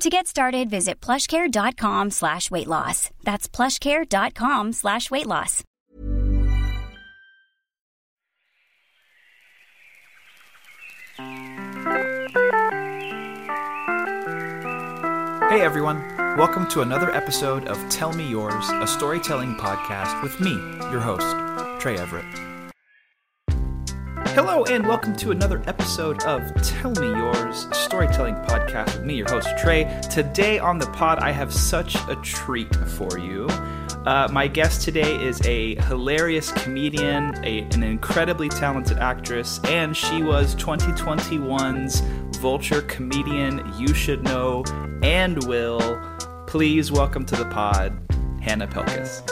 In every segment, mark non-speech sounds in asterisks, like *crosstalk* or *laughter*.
To get started, visit plushcare.com slash weight loss. That's plushcare.com slash weight loss. Hey everyone, welcome to another episode of Tell Me Yours, a storytelling podcast with me, your host, Trey Everett. Hello, and welcome to another episode of Tell Me Yours, storytelling podcast with me, your host, Trey. Today on the pod, I have such a treat for you. Uh, my guest today is a hilarious comedian, a, an incredibly talented actress, and she was 2021's Vulture Comedian You Should Know and Will. Please welcome to the pod, Hannah Pilkes.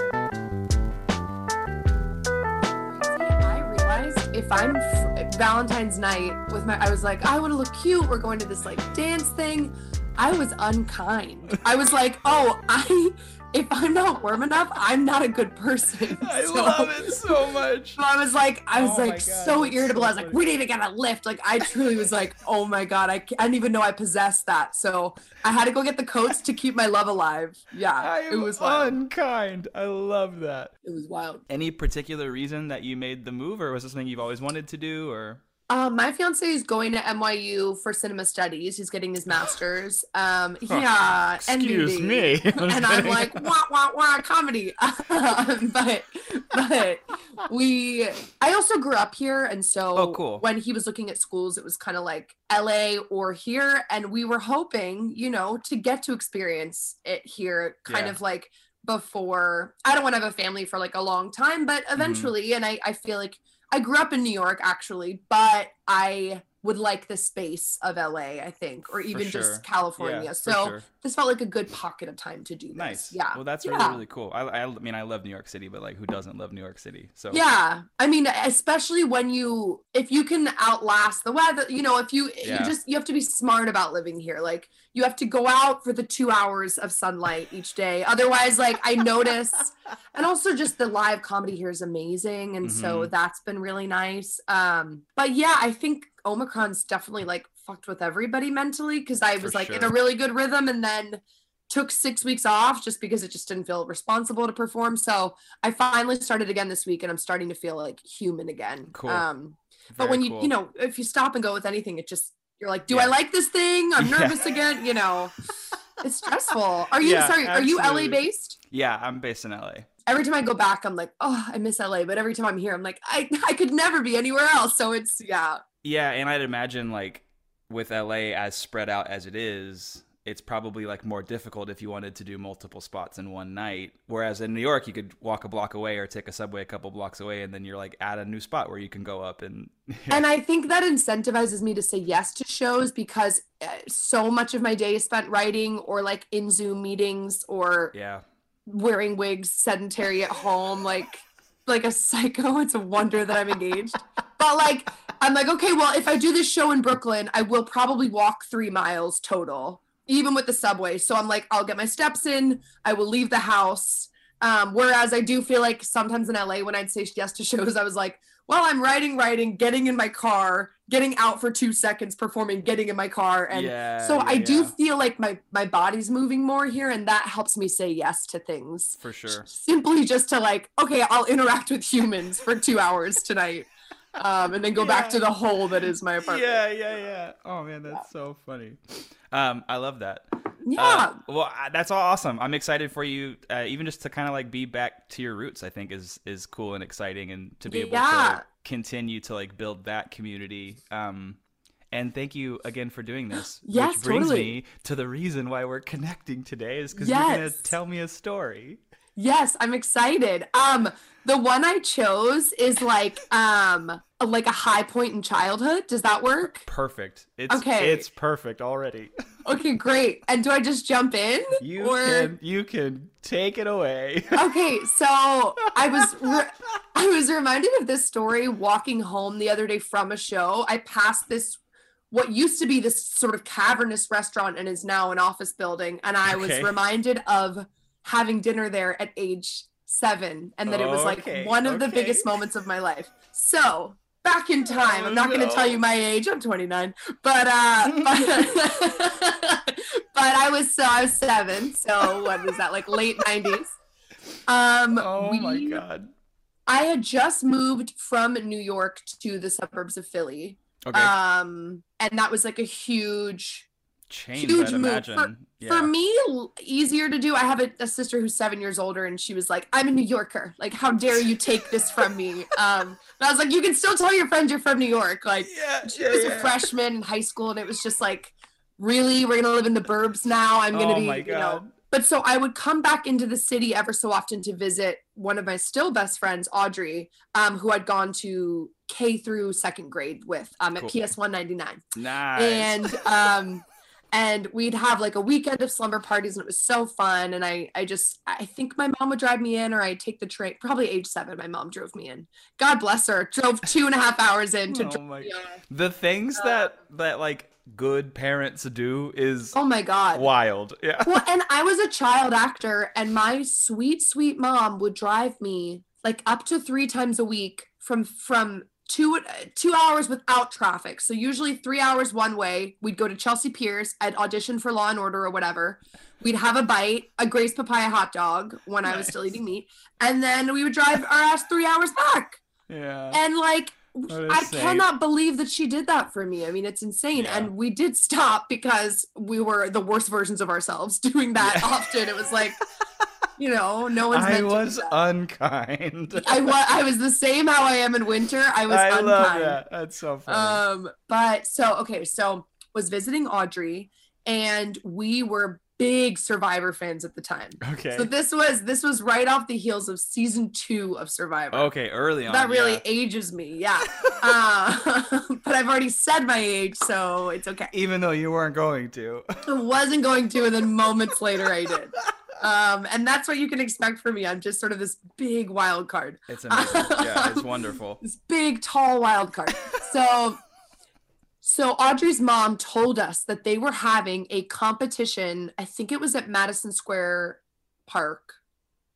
If I'm f- Valentine's night with my, I was like, I want to look cute. We're going to this like dance thing. I was unkind. I was like, oh, I, if I'm not warm enough, I'm not a good person. *laughs* I So- love it so much. So I was like, I was Oh like God, so irritable. so I was like, funny. we need to get a lift. Like I truly was like, oh my god, I, I didn't even know I possessed that. So I had to go get the coats to keep my love alive. Yeah, I it was wild. unkind. I love that. It was wild. Any particular reason that you made the move, or was this something you've always wanted to do, or? Um, my fiance is going to NYU for cinema studies. He's getting his master's. Um, *laughs* yeah, excuse NBD. me. *laughs* and I'm like, wah wah wah, comedy. *laughs* Um, but but we, I also grew up here, and so Oh, cool. when he was looking at schools, it was kind of like L.A. or here, and we were hoping, you know, to get to experience it here, kind Yeah. of like before. I don't want to have a family for like a long time, but Mm-hmm. eventually, and I I feel like I grew up in New York actually, but I would like the space of LA, I think, or even sure. just California. Yeah, so sure. this felt like a good pocket of time to do this. Nice. Yeah. Well, that's yeah. really really cool. I, I mean I love New York City, but like who doesn't love New York City? So Yeah. I mean, especially when you if you can outlast the weather, you know, if you Yeah. you just you have to be smart about living here. Like you have to go out for the 2 hours of sunlight each day. Otherwise, like I notice *laughs* and also just the live comedy here is amazing and so Mm-hmm. that's been really nice. Um but yeah, I think Omicron's definitely like fucked with everybody mentally cuz I For was like in a really good rhythm and then took 6 weeks off just because it just didn't feel responsible to perform. So I finally started again this week and I'm starting to feel like human again. Cool. Um but very when you cool. you know if you stop and go with anything it just you're like do I like this thing? I'm Yeah. nervous again, you know. It's stressful. Are you Yeah, sorry, are you LA based? yeah, I'm based in LA. Every time I go back I'm like, "Oh, I miss LA." But every time I'm here I'm like, "I I could never be anywhere else." So it's yeah. Yeah, and I'd imagine like with LA as spread out as it is, it's probably like more difficult if you wanted to do multiple spots in one night. Whereas in New York, you could walk a block away or take a subway a couple blocks away, and then you're like at a new spot where you can go up and. *laughs* and I think that incentivizes me to say yes to shows because uh, so much of my day is spent writing or like in Zoom meetings or yeah, wearing wigs, sedentary at home, like like a psycho. It's a wonder that I'm engaged. *laughs* but like I'm like, okay, well, if I do this show in Brooklyn, I will probably walk three miles total, even with the subway. So I'm like, I'll get my steps in, I will leave the house. Um, whereas I do feel like sometimes in LA when I'd say yes to *laughs* shows, I was like, well, I'm writing, writing, getting in my car, getting out for two seconds, performing, getting in my car, and Yeah, so yeah, I do yeah. feel like my my body's moving more here, and that helps me say yes to things. For sure. Simply just to like, okay, I'll interact with humans for two hours tonight, um, and then go back to the hole that is my apartment. Yeah, yeah, yeah. Oh man, that's so funny. Um, I love that. Yeah. Uh, well, that's all awesome. I'm excited for you, uh, even just to kind of like be back to your roots. I think is is cool and exciting, and to be able Yeah. to continue to like build that community. Um, and thank you again for doing this. Yes, which brings totally. me to the reason why we're connecting today is because you're gonna tell me a story. Yes, I'm excited. Um, the one I chose is like um like a high point in childhood. Does that work? Perfect. It's Okay. It's perfect already. *laughs* Okay, great. And do I just jump in? You or can you can take it away. *laughs* okay so i was re- i was reminded of this story walking home the other day from a show i passed this what used to be this sort of cavernous restaurant and is now an office building and i was Okay. reminded of having dinner there at age seven and that it was like Okay, one of the biggest moments of my life so back in time i'm not going to tell you my age i'm 29 but uh *laughs* but, *laughs* but i was so i was seven so what was that like late 90s um oh my god. I had just moved from New York to the suburbs of Philly. Okay. Um and that was like a huge Change, huge I'd move. imagine. For, yeah. for me easier to do. I have a, a sister who's 7 years older and she was like, "I'm a New Yorker. Like how dare you take this from me?" *laughs* Um and I was like, "You can still tell your friends you're from New York." Like yeah, she was a freshman in high school and it was just like really we're gonna live in the burbs now i'm gonna Oh be my you know but so i would come back into the city ever so often to visit one of my still best friends audrey um, who i'd gone to k through second grade with um, at Cool. ps 199 Nice. and um and we'd have like a weekend of slumber parties and it was so fun and i i just i think my mom would drive me in or i'd take the train probably age seven my mom drove me in god bless her drove two and a half hours in to *laughs* Oh my- the things uh, that that like good parents do is oh my god wild. Yeah. *laughs* well, and I was a child actor, and my sweet, sweet mom would drive me like up to three times a week from from two uh, two hours without traffic. So usually three hours one way. We'd go to Chelsea Piers. I'd audition for Law and Order or whatever. We'd have a bite, a Gray's Papaya hot dog when I was still eating meat, and then we would drive our ass three hours back. Yeah. And like, I insane. cannot believe that she did that for me. I mean, it's insane. Yeah. And we did stop because we were the worst versions of ourselves *laughs* doing that Yeah. often. It was like, *laughs* you know, no one's I was to do that. unkind. *laughs* I was I was the same how I am in winter. I was I unkind. love that. That's so funny. Um, but so okay, so was visiting Audrey and we were big survivor fans at the time. okay. So this was this was right off the heels of season two of Survivor. okay, early on. that really yeah. ages me yeah *laughs* uh, *laughs* but i've already said my age so it's okay Even though you weren't going to. i wasn't going to and then moments later i did *laughs* um, and that's what you can expect from me i'm just sort of this big wild card It's amazing. yeah, it's wonderful. this big tall wild card so so audrey's mom told us that they were having a competition i think it was at madison square park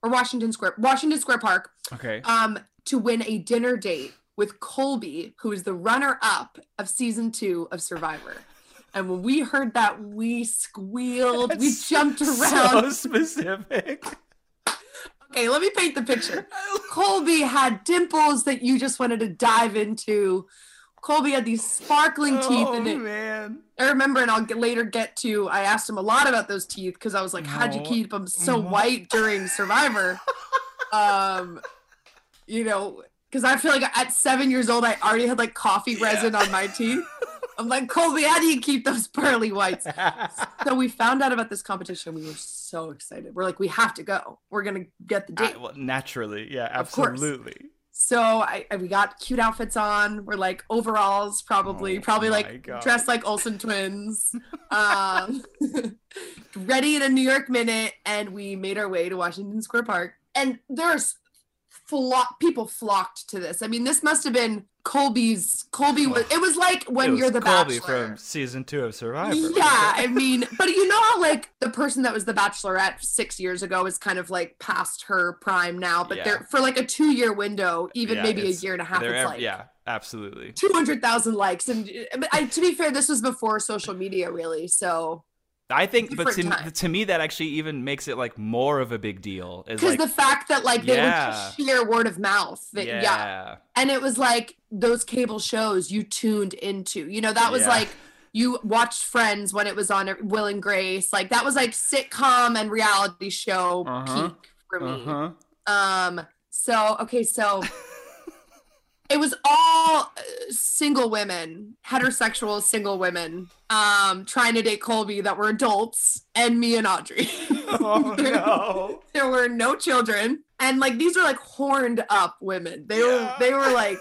or washington square washington square park Okay. um, to win a dinner date with Colby, who is the runner up of season two of Survivor. And when we heard that, we squealed, we That's jumped So around. specific. Okay, let me paint the picture. *laughs* Colby had dimples that you just wanted to dive into. Colby had these sparkling teeth, oh and it, man. I remember, and I'll get, later get to. I asked him a lot about those teeth because I was like, "How'd you keep them so Mhm. white during Survivor?" *laughs* um, you know, because I feel like at seven years old, I already had like coffee resin on my teeth. I'm like, Colby, how do you keep those pearly whites? *laughs* So we found out about this competition. We were so excited. We're like, we have to go. We're gonna get the date. I- well, naturally, yeah, Of course. So I, I- we got cute outfits on. We're like overalls, probably, Oh probably like God. dressed like Olsen twins. um, *laughs* ready in a New York minute, and we made our way to Washington Square Park. And there's flock people flocked to this. I mean, this must have been Colby's Colby was. It was like when was you're the Colby Bachelor. from season two of Survivor. Yeah, I mean, but you know how like the person that was the Bachelorette six years ago is kind of like past her prime now, but Yeah. they're for like a two year window, even Yeah, maybe a year and a half. It's ev- like yeah, absolutely. two hundred thousand likes, and but I, to be fair, this was before social media, really. So I think, but to, time. to me, that actually even makes it like more of a big deal. Because like, the fact that like they Yeah. would just share word of mouth, that, yeah, yeah, and it was like those cable shows you tuned into. You know, that was Yeah. like you watched Friends when it was on Will and Grace. Like that was like sitcom and reality show Uh-huh. peak for me. uh-huh. Um. So okay. So *laughs* it was all uh, single women, heterosexual single women, um, trying to date Colby that were adults, and me and Audrey. *laughs* Oh *laughs* no! there were no children, and like these were like horned up women. They were they were like,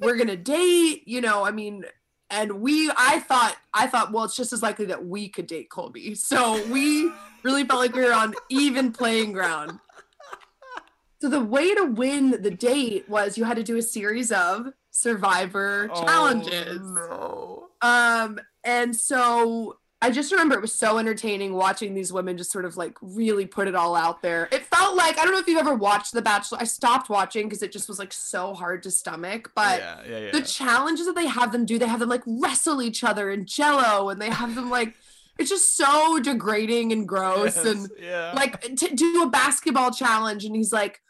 we're gonna date. You know, I mean. And we, I thought, I thought, well, it's just as likely that we could date Colby. So we really felt like we were on even playing ground. So the way to win the date was you had to do a series of survivor challenges. Oh, no. Um, and so I just remember it was so entertaining watching these women just sort of like really put it all out there. It felt like I don't know if you've ever watched The Bachelor. I stopped watching because it just was like so hard to stomach. But yeah, yeah, yeah. the challenges that they have them do, they have them like wrestle each other in jello, and they have them like *laughs* it's just so degrading and gross. Yes, And yeah. like to do a basketball challenge and he's like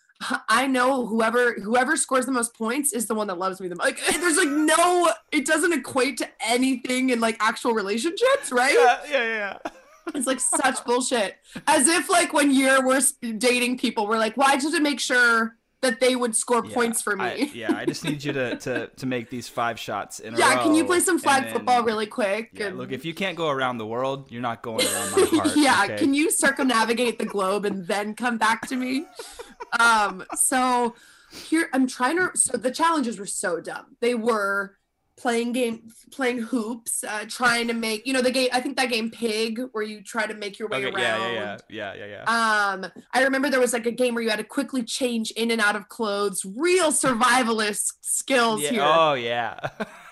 i know whoever whoever scores the most points is the one that loves me the most like there's like *laughs* no it doesn't equate to anything in like actual relationships right yeah, yeah, yeah. it's like such bullshit as if like when you're we're dating people we're like why just to make sure that they would score Yeah, points for me I, *laughs* yeah, I just need you to, to to make these five shots in a yeah can you play some flag then- football really quick Yeah, and- look, if you can't go around the world, you're not going *laughs* around my heart. yeah okay? can you circumnavigate the globe and then come back to me *laughs* um so here i'm trying to so the challenges were so dumb they were playing game playing hoops uh trying to make you know the game i think that game pig where you try to make your way Okay, around yeah, yeah, yeah, yeah, yeah, yeah. um i remember there was like a game where you had to quickly change in and out of clothes real survivalist skills yeah. here Oh yeah.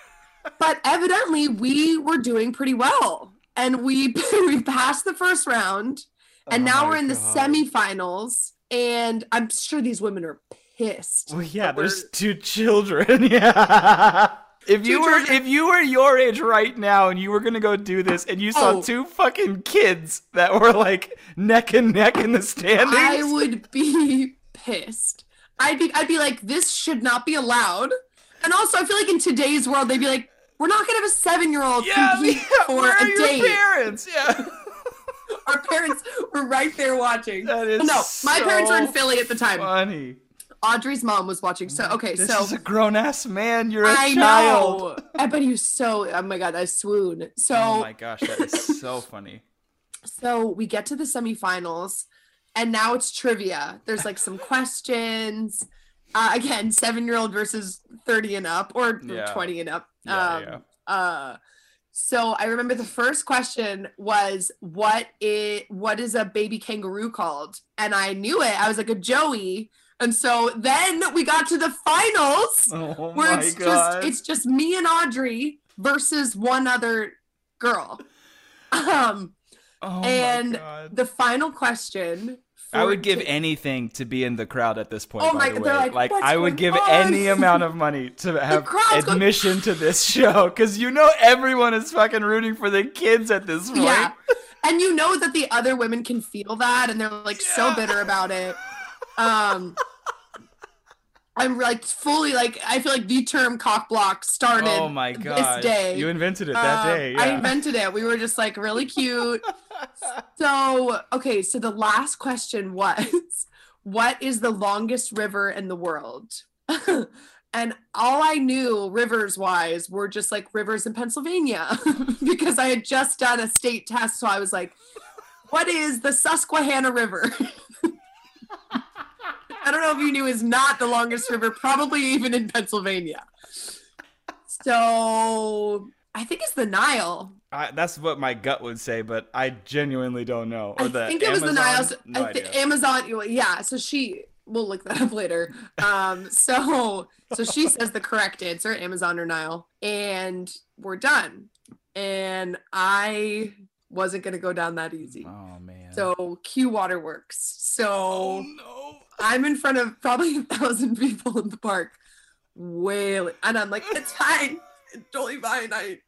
*laughs* but evidently we were doing pretty well and we *laughs* we passed the first round and Oh now we're in the semifinals and i'm sure these women are pissed Well, yeah, there's two children. *laughs* Yeah. If you were if you were your age right now and you were gonna go do this and you saw Oh. two fucking kids that were like neck and neck in the standings, i would be pissed. I'd be i'd be like this should not be allowed. And also i feel like in today's world they'd be like we're not gonna have a seven-year-old yeah, compete yeah, *laughs* for a your date. parents? Yeah, *laughs* our parents were right there watching. That is no my parents were in philly at the time. Funny. Audrey's mom was watching so okay This so is a grown ass man. You're a I child. know. I bet he was so. Oh my god, I swoon. So, Oh my gosh, that is so *laughs* funny. so we get to the semifinals, and now it's trivia. There's like some questions. Uh, again, seven year old versus thirty and up, or Yeah. twenty and up. Yeah, um, yeah. Uh, so I remember the first question was what it what is a baby kangaroo called? And I knew it. I was like a joey. And so then we got to the finals Oh where it's god. just it's just me and Audrey versus one other girl. Um oh and the final question I would give anything to be in the crowd at this point. Oh by my- the way, they're like, I would give on?" any amount of money to have crowd's going- admission to this *laughs* show because you know everyone is fucking rooting for the kids at this point. Yeah. And you know that the other women can feel that and they're like so bitter about it. *laughs* Um I'm like fully like I feel like the term cock block started Oh my god! this day. You invented it that Um, day. I invented it. We were just like really cute. *laughs* so, okay, so the last question was *laughs* what is the longest river in the world? *laughs* and all I knew rivers wise were just like rivers in Pennsylvania because I had just done a state test. So I was like, what is the Susquehanna River? I don't know if you knew is not the longest river, probably even in Pennsylvania. So I think it's the Nile. I, that's what my gut would say, but I genuinely don't know. Or I think it was the Amazon? Nile. No I thi- Amazon. Yeah. So she we'll look that up later. Um, so so she says the correct answer, Amazon or Nile, and we're done. And I wasn't gonna go down that easy. Oh man. So Q Waterworks. So oh no. I'm in front of probably a thousand people in the park, wailing, and I'm like, it's fine, it's totally fine. I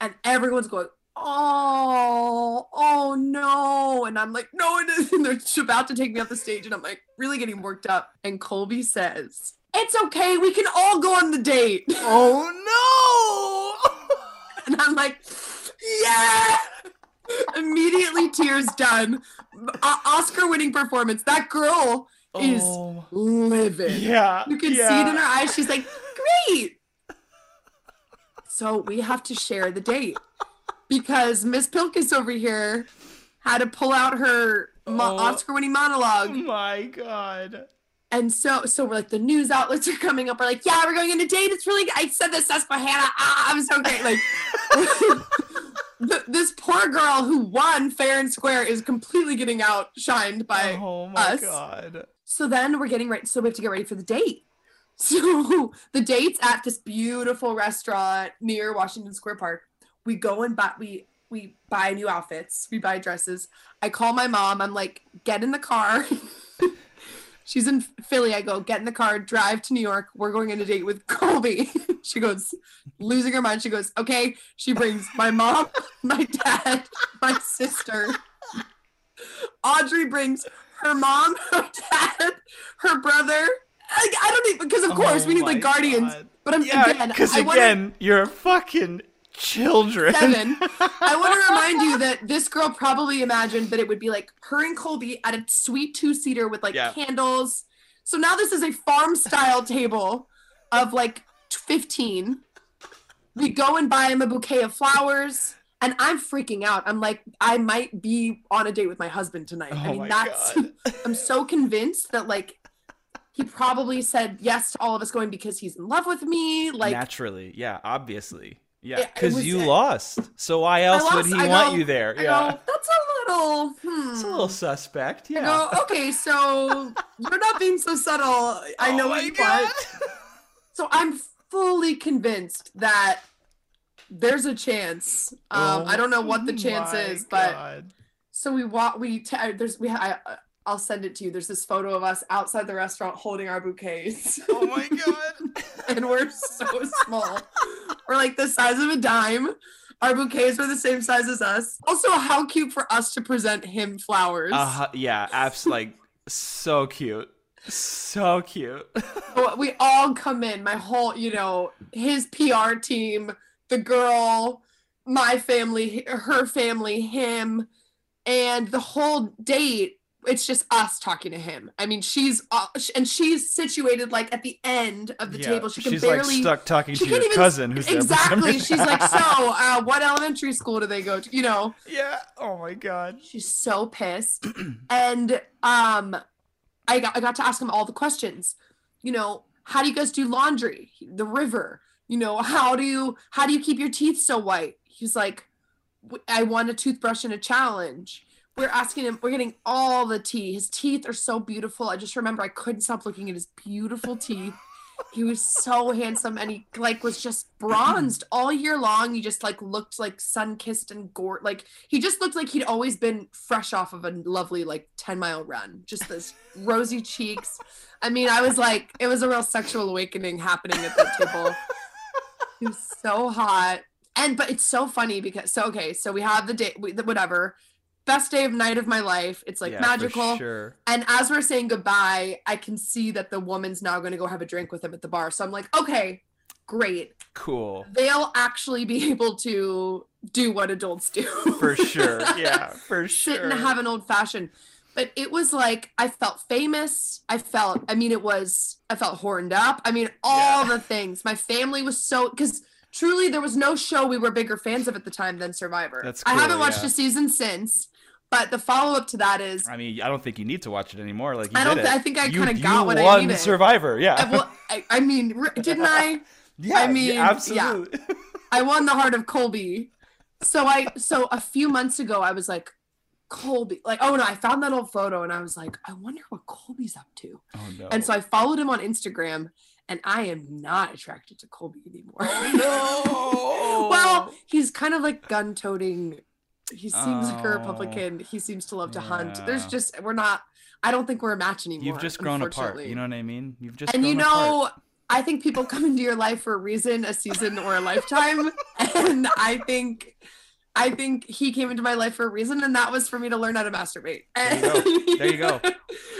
and everyone's going, oh, oh no, and I'm like, no, it isn't. *laughs* They're about to take me off the stage, and I'm like, really getting worked up. And Colby says, it's okay, we can all go on the date. Oh no. *laughs* And I'm like, yeah. Immediately tears done. Oscar winning performance. That girl is Oh. livid. Yeah. You can see it in her eyes. She's like, great. So we have to share the date because Miss Pilkes over here had to pull out her mo- Oh. Oscar winning monologue. Oh my God. And so, so we're like, the news outlets are coming up. We're like, yeah, we're going on a date. It's really, I said this, Susquehanna. Ah, I'm so great. Like, th- this poor girl who won fair and square is completely getting outshined by oh my us. God. So then we're getting ready. So we have to get ready for the date. *laughs* So the date's at this beautiful restaurant near Washington Square Park. We go and buy we we buy new outfits. We buy dresses. I call my mom. I'm like, get in the car. *laughs* She's in Philly. I go, get in the car, drive to New York. We're going on a date with *laughs* Colby. she goes, losing her mind. She goes, okay. She brings my mom, *laughs* my dad, my sister. Audrey brings her mom, *laughs* her dad, her brother. Like, I don't even because of oh course we Oh need like guardians. God. But I'm Yeah, again, because I wanna- again, you're fucking children. seven. *laughs* I want to remind you that this girl probably imagined that it would be like her and Colby at a sweet two seater with like Yeah. candles. So now this is a farm style table of like 15. We go and buy him a bouquet of flowers. And I'm freaking out. I'm like, I might be on a date with my husband tonight. I Oh mean, that's, *laughs* I'm so convinced that like he probably said yes to all of us going because he's in love with me. Like, Naturally, yeah, obviously, yeah, because you lost. So why else I would he I want go- you there? I yeah, go, that's a little, hmm. it's a little suspect. Yeah. Go, okay, so you're not being so subtle. I know Oh what you God. want. *laughs* So I'm fully convinced that there's a chance. Um, I don't know what the Oh chance is, but God. so we walk. We t- there's we. I, I'll send it to you. There's this photo of us outside the restaurant holding our bouquets, oh my god. *laughs* and we're so small. We're like the size of a dime. Our bouquets were the same size as us. Also, how cute for us to present him flowers. Uh, yeah, apps like so cute, so cute. *laughs* We all come in my whole you know his pr team the girl my family her family him and the whole date it's just us talking to him i mean she's uh, and she's situated like at the end of the Yeah, table she can she's barely like stuck talking to your even- cousin who's there for some exactly she's like so *laughs* uh, what elementary school do they go to you know yeah. Oh my god. She's so pissed. *clears throat* and um I got I got to ask him all the questions. You know, how do you guys do laundry? The river. You know, how do you how do you keep your teeth so white? He's like I want a toothbrush and a challenge. We're asking him, we're getting all the tea. His teeth are so beautiful. I just remember I couldn't stop looking at his beautiful teeth. He was so handsome and he like was just bronzed all year long. He just like looked like sun kissed and gore. Like he just looked like he'd always been fresh off of a lovely like 10 mile run. Just this rosy cheeks. I mean, I was like, it was a real sexual awakening happening at that table. He was so hot. And but it's so funny because so okay, so we have the the, whatever. Best day of night of my life. It's like Yeah, for magical. sure. And as we're saying goodbye, I can see that the woman's now going to go have a drink with him at the bar. So I'm like, okay, great. Cool. They'll actually be *laughs* able to do what adults do. For sure. *laughs* Yeah, for sure. Sit and have an old fashioned. But it was like I felt famous. I felt, I mean, it was, I felt horned up. I mean, all Yeah. the things. My family was so, because truly there was no show we were bigger fans of at the time than Survivor. That's I haven't watched yeah. a season since, but the follow up to that is I mean, I don't think you need to watch it anymore. Like you I don't it. I think I kinda got you what I won needed. Survivor. Yeah. I, well, I, I mean, r- didn't I? *laughs* yeah. I mean, yeah. absolutely. *laughs* I won the heart of Colby. So I so a few months ago I was like, Colby. Like, oh no, I found that old photo and I was like, I wonder what Colby's up to. Oh no. And so I followed him on Instagram and I am not attracted to Colby anymore. Oh, no. *laughs* well, he's kind of like gun toting. He seems like a Oh, Republican. He seems to love to hunt. There's just, we're not, I don't think we're a match anymore. You've just grown apart. You know what I mean? You've just and you know, apart. I think people come into your life for a reason, a season, or a lifetime. *laughs* and I think, I think he came into my life for a reason, and that was for me to learn how to masturbate. There you go. There you go. *laughs*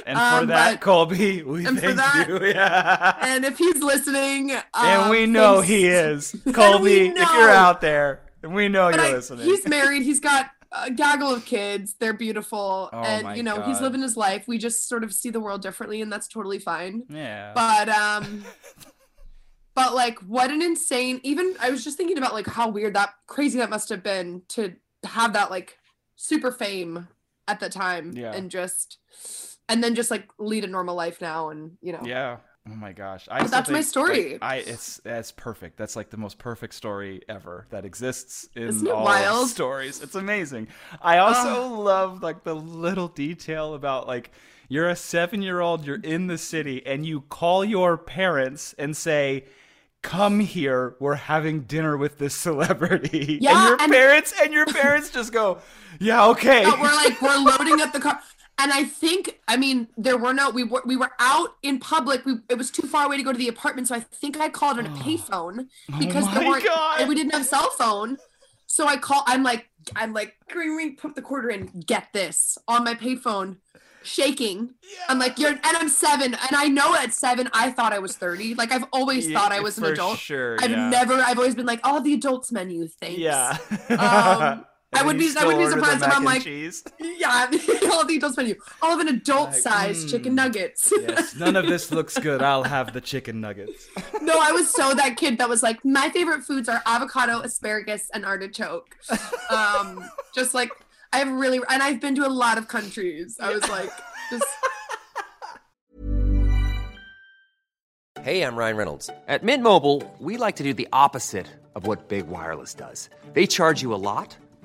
And for Um, that, Colby, we and for thank that- you. Yeah. *laughs* and if he's listening, And um, we know thanks- he is. Colby, if you're out there, we know But you're I- listening. he's married. He's got a gaggle of kids. They're beautiful, Oh my and you know he's living his life. We just sort of see the world differently, and that's totally fine. yeah. But um, *laughs* but like, what an insane! Even I was just thinking about like how weird that, crazy that must have been to have that like super fame at the time, Yeah. and just and then just like lead a normal life now, and you know, Yeah. Oh my gosh. I But that's my story. like, I it's that's perfect. That's like the most perfect story ever that exists in Isn't it all wild? *laughs* stories. It's amazing. I also love like the little detail about like you're a 7-year-old, you're in the city and you call your parents and say Come here, we're having dinner with this celebrity. *laughs* Yeah, and your and- parents and your parents just go, Yeah, okay. No, we're like we're loading up the car *laughs* and i think i mean there were no we were we were out in public. We it was too far away to go to the apartment. So i think i called on a payphone because Oh there weren't God. and we didn't have cell phone. So i call i'm like i'm like ring ring put the quarter in. Get this on my payphone shaking. I'm like you're and i'm seven and i know at seven i thought i was 30 like i've always Yeah, thought i was an adult. sure, i've yeah. never i've always been like oh the adults menu thanks Yeah. Um, I would you be- I would be surprised if I'm like- cheese. *laughs* Yeah, *laughs* all the adults menu. All of an adult Like, size mm. chicken nuggets. yes, none of this looks good. I'll have the chicken nuggets. *laughs* no, I was so that kid that was like, my favorite foods are avocado, asparagus, and artichoke. Um, just like I've really and I've been to a lot of countries. I was like, just Hey, I'm Ryan Reynolds. At Mint Mobile, we like to do the opposite of what Big Wireless does. They charge you a lot,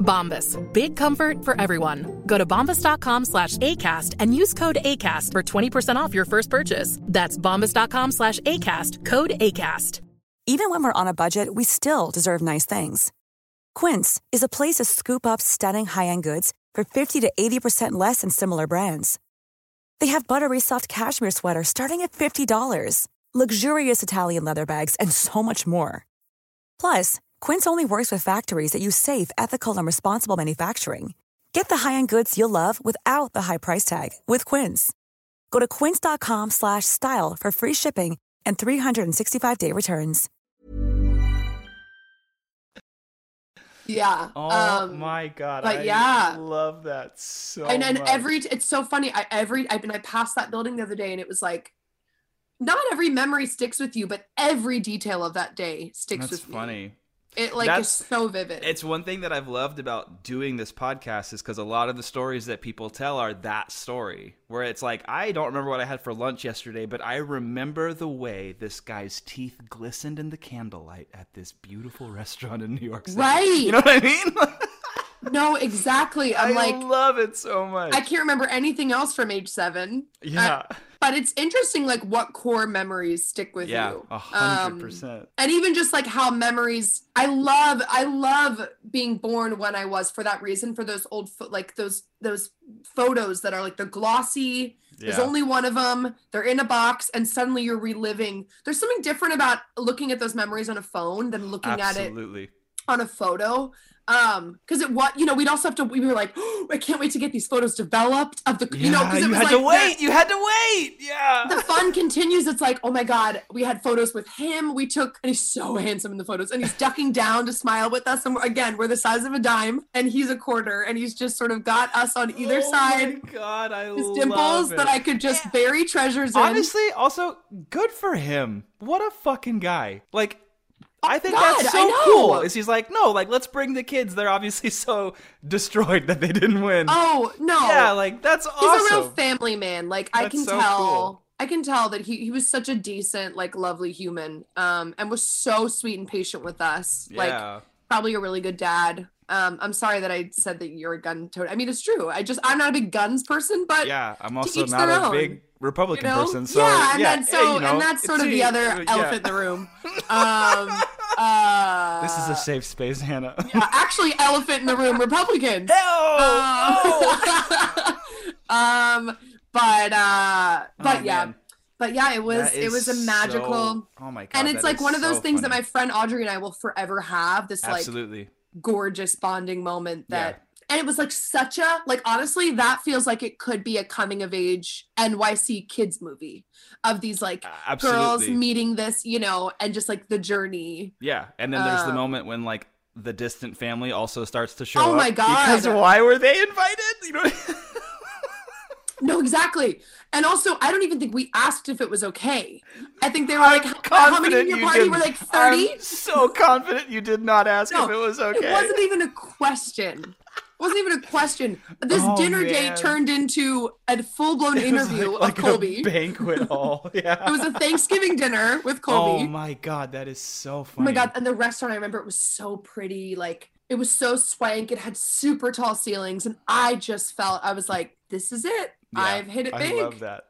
Bombas. Big comfort for everyone. Go to bombas.com slash ACAST and use code ACAST for 20% off your first purchase. That's bombas.com slash ACAST. Code ACAST. Even when we're on a budget, we still deserve nice things. Quince is a place to scoop up stunning high-end goods for 50 to 80% less than similar brands. They have buttery soft cashmere sweaters starting at $50, luxurious Italian leather bags, and so much more. Plus, Quince only works with factories that use safe, ethical, and responsible manufacturing. Get the high-end goods you'll love without the high price tag with Quince. Go to quince.com slash style for free shipping and 365-day returns. yeah. Oh um, my god! but I yeah. love that so. and then much. every it's so funny. I every I mean I passed that building the other day and it was like not every memory sticks with you, but every detail of that day sticks That's with me. That's funny. It like That's- is so vivid. It's one thing that I've loved about doing this podcast is because a lot of the stories that people tell are that story where it's like I don't remember what I had for lunch yesterday, but I remember the way this guy's teeth glistened in the candlelight at this beautiful *laughs* restaurant in New York City. Right. You know what I mean? *laughs* no, exactly. I'm like I like, love it so much. I can't remember anything else from age seven. yeah, Uh, but it's interesting, like what core memories stick with yeah, you. a hundred Um, percent. and even just like how memories i love i love being born when i was for that reason for those old pho- like those those photos that are like the glossy Yeah. there's only one of them they're in a box and suddenly you're reliving there's something different about looking at those memories on a phone than looking at it Absolutely. On a photo um because it what you know we'd also have to we were like oh, i can't wait to get these photos developed of the you know because it you was had like to the- wait. You had to wait. Yeah. the fun continues. It's like, oh my God, we had photos with him. We took, and he's so handsome in the photos, and he's ducking down to smile with us. And we're, again, we're the size of a dime, and he's a quarter, and he's just sort of got us on either oh side. My God, I love His love dimples it. that I could just bury treasures in. Honestly, also good for him. What a fucking guy. Like I think God, that's so cool. Is he's like, no, like let's bring the kids. They're obviously *laughs* so destroyed that they didn't win. oh no, yeah, like that's he's awesome. He's a real family man. Like I can so tell. cool. I can tell that he, he was such a decent, like lovely human, um, and was so sweet and patient with us. Like yeah. probably a really good dad. Um, I'm sorry that I said that you're a gun tote. I mean, it's true. I just I'm not a big guns person, but yeah, I'm also not a own, big Republican you know? person. So yeah, and that's hey, so you know, and that's sort of the other yeah. elephant in the room. *laughs* Um, uh, This is a safe space, Hannah. yeah, actually elephant in the room, Republicans. Oh, Um, *laughs* um, but uh, but Oh, yeah, man. but yeah, it was it was a magical. so- oh my god! and it's like one of those so things that my friend Audrey and I will forever have. This like absolutely. gorgeous bonding moment Yeah. that and it was like such a like honestly that feels like it could be a coming of age NYC kids movie of these like girls meeting this you know and just like the journey Yeah, and then there's the Um, moment when like the distant family also starts to show Oh up. my Because God. why were they invited? You know. *laughs* no exactly and also I don't even think we asked if it was okay I think they were like I'm how, how many in your you party were like 30 so confident you did not ask No, if it was okay. It wasn't even a question. Wasn't even a question. This Oh, dinner man. date turned into a full blown interview like, like of Colby. banquet hall. *laughs* Yeah. It was a Thanksgiving dinner with *laughs* Colby. Oh my god, that is so funny. Oh my god! And the restaurant, I remember it was so pretty. Like it was so swank. It had super tall ceilings, and I just felt I was like, "This is it. Yeah, I've hit it big." I love that.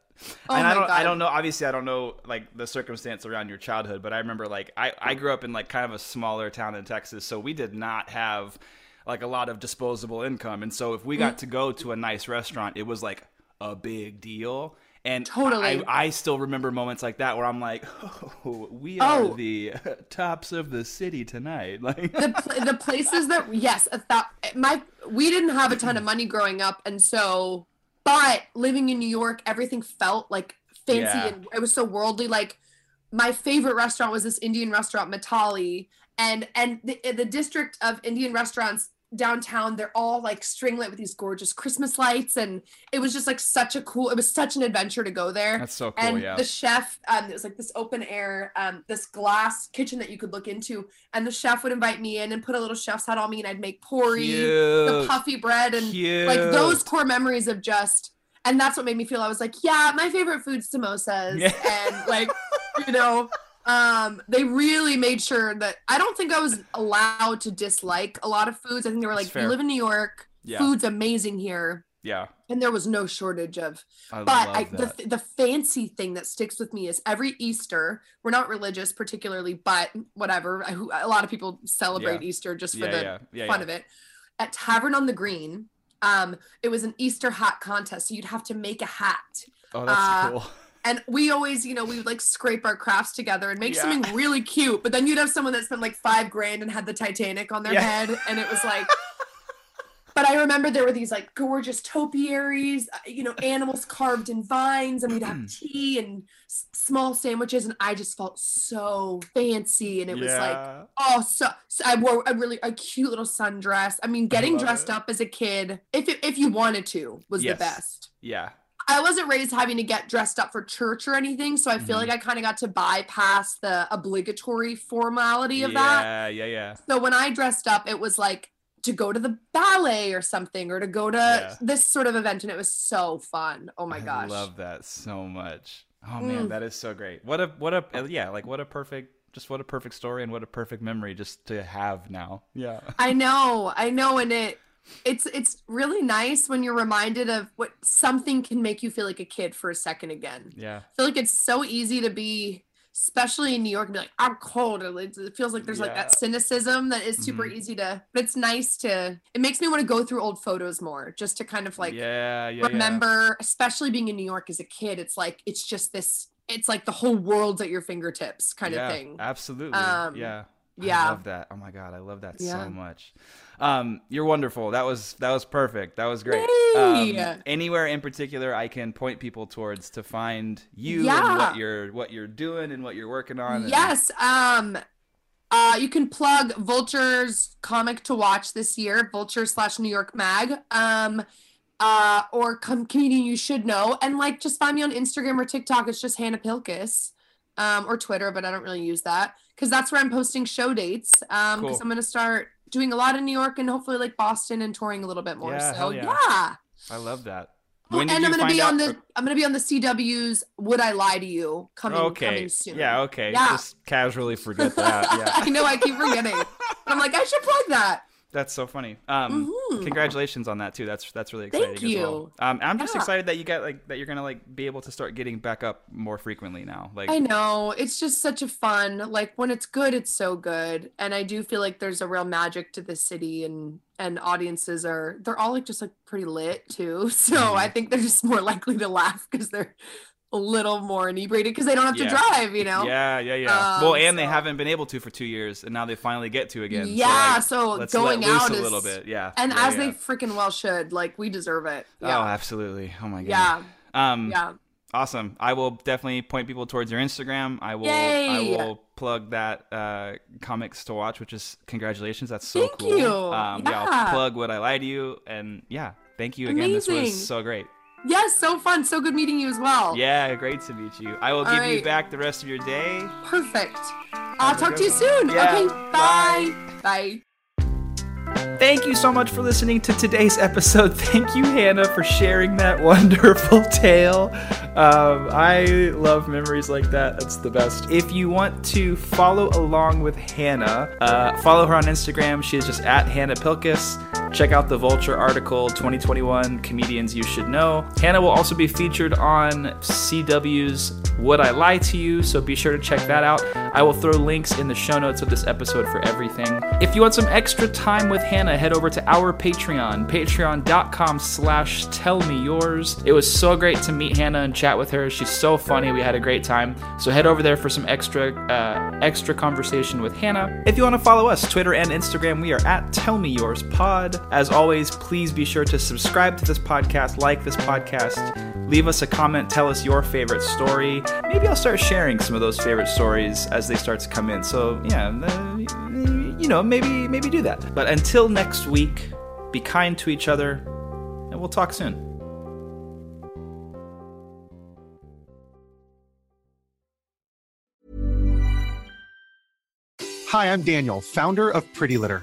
Oh and I don't, I don't know. Obviously, I don't know like the circumstance around your childhood, but I remember like I, I grew up in like kind of a smaller town in Texas, so we did not have like a lot of disposable income, and so if we Mm. got to go to a nice restaurant, it was like a big deal. And Totally. I, I still remember moments like that where I'm like, *laughs* oh, we are Oh. the *laughs* tops of the city tonight. *laughs* Like, the the places that yes, a thou- my we didn't have a ton of money growing up, and so but living in New York, everything felt like fancy Yeah. and it was so worldly. Like my favorite restaurant was this Indian restaurant, Matali, and and the, the district of Indian restaurants downtown they're all like string lit with these gorgeous christmas lights and it was just like such a cool it was such an adventure to go there That's so cool, and yeah. the chef um it was like this open air um this glass kitchen that you could look into and the chef would invite me in and put a little chef's hat on me and i'd make poori the puffy bread and like those core memories of just and that's what made me feel i was like yeah my favorite food's samosas Yeah. and like you know um they really made sure that i don't think i was allowed to dislike a lot of foods i think they were like you live in new york Yeah. food's amazing here yeah, and there was no shortage of I but I, the, the fancy thing that sticks with me is every easter we're not religious particularly but whatever I, who- a lot of people celebrate Yeah. easter just for Yeah, the yeah, yeah, fun yeah. of it at tavern on the green um it was an easter hat contest so you'd have to make a hat oh, that's uh, cool. *laughs* and we always you know we would like scrape our crafts together and make Yeah. something really cute but then you'd have someone that spent like five grand and had the titanic on their Yeah. head and it was like *laughs* but i remember there were these like gorgeous topiaries uh, you know animals carved in vines and we'd have tea and s- small sandwiches and i just felt so fancy and it was like oh so, so i wore a really a cute little sundress i mean getting love dressed it. up as a kid if it, if you wanted to was Yes. the best Yeah. I wasn't raised having to get dressed up for church or anything, so I feel Mhm. like I kind of got to bypass the obligatory formality of that. Yeah, yeah, yeah. So when I dressed up, it was like to go to the ballet or something, or to go to Yeah. this sort of event, and it was so fun. Oh my I gosh! I love that so much. Oh man, Mm. that is so great. What a what a uh, yeah, like what a perfect just what a perfect story and what a perfect memory just to have now. Yeah. I know, I know, and it it's it's really nice when you're reminded of what something can make you feel like a kid for a second again. Yeah. I feel like it's so easy to be, especially in New York, and be like, I'm cold. Or it feels like there's like that cynicism that is super Mhm. easy to, but it's nice to, it makes me want to go through old photos more just to kind of like yeah, yeah, yeah. remember, especially being in New York as a kid. It's like, it's just this, it's like the whole world's at your fingertips kind yeah, of thing. Absolutely. Um, yeah. I love that. Oh my god, I love that Yeah. so much. Um, you're wonderful. That was that was perfect. That was great. Um, anywhere in particular I can point people towards to find you and what you're what you're doing and what you're working on. and- Yes. Um uh you can plug Vulture's comic to watch this year, Vulture slash New York Mag. Um uh or com- comedian you should know. And like just find me on Instagram or TikTok. It's just Hannah Pilkes. Um, or Twitter, but I don't really use that because that's where I'm posting show dates. Um, because Cool. I'm gonna start doing a lot in New York and hopefully like Boston and touring a little bit more. Yeah, so yeah. yeah. I love that. Oh, When and I'm gonna be out on the I'm gonna be on the CW's Would I Lie to You coming Okay. coming soon. Yeah, okay. Yeah. Just casually forget that. *laughs* Yeah. I know I keep forgetting. *laughs* I'm like, I should plug that. That's so funny. Um, Mhm. congratulations on that too. That's that's really exciting Thank as well. you. Um, I'm just Yeah. excited that you got like that you're gonna like be able to start getting back up more frequently now. Like I know. It's just such a fun, like when it's good, it's so good. And I do feel like there's a real magic to the city and and audiences are they're all like just like pretty lit too. *laughs* So Mm-hmm. I think they're just more likely to laugh because they're a little more inebriated because they don't have to drive, you know? Yeah, yeah, yeah. well, Um, and they haven't been able to for two years, and now they finally get to again. Yeah, like, so going out a is little bit. Yeah, And yeah, as yeah. they freaking well should. Like we deserve it. Oh, Yeah. absolutely. Oh my god. yeah. Um. Yeah. Awesome. I will definitely point people towards your Instagram. I will. Yay! I will plug that uh, comics to watch, which is congratulations. That's so Thank cool. you. Um, yeah. I'll Yeah. plug Would I Lie to You, and yeah, thank you again. This was so great. Yes, so fun. So good meeting you as well. Yeah, great to meet you. I will All give you back the rest of your day. Perfect. I'll talk to you one. soon. Yeah, Okay. bye. Bye. Bye. Thank you so much for listening to today's episode. *laughs* Thank you, Hannah, for sharing that *laughs* wonderful tale. Um, I love memories like that. That's the best. If you want to follow along with Hannah, uh, follow her on Instagram. She is just at Hannah Pilkes. Check out the Vulture article 2021 Comedians You Should Know. Hannah will also be featured on CW's Would I Lie to You? So be sure to check that out. I will throw links in the show notes of this episode for everything. If you want some extra time with Hannah, head over to our Patreon, patreon.com slash tell me yours. It was so great to meet Hannah and chat with her. She's so funny. We had a great time. So head over there for some extra uh, extra conversation with Hannah. If you want to follow us, Twitter and Instagram, we are at Tell Me Yours Pod. As always, please be sure to subscribe to this podcast, like this podcast, leave us a comment, tell us your favorite story. Maybe I'll start sharing some of those favorite stories as they start to come in. So yeah, uh, you know, maybe maybe do that. But until next week, be kind to each other, and we'll talk soon. Hi, I'm Daniel, founder of Pretty Litter.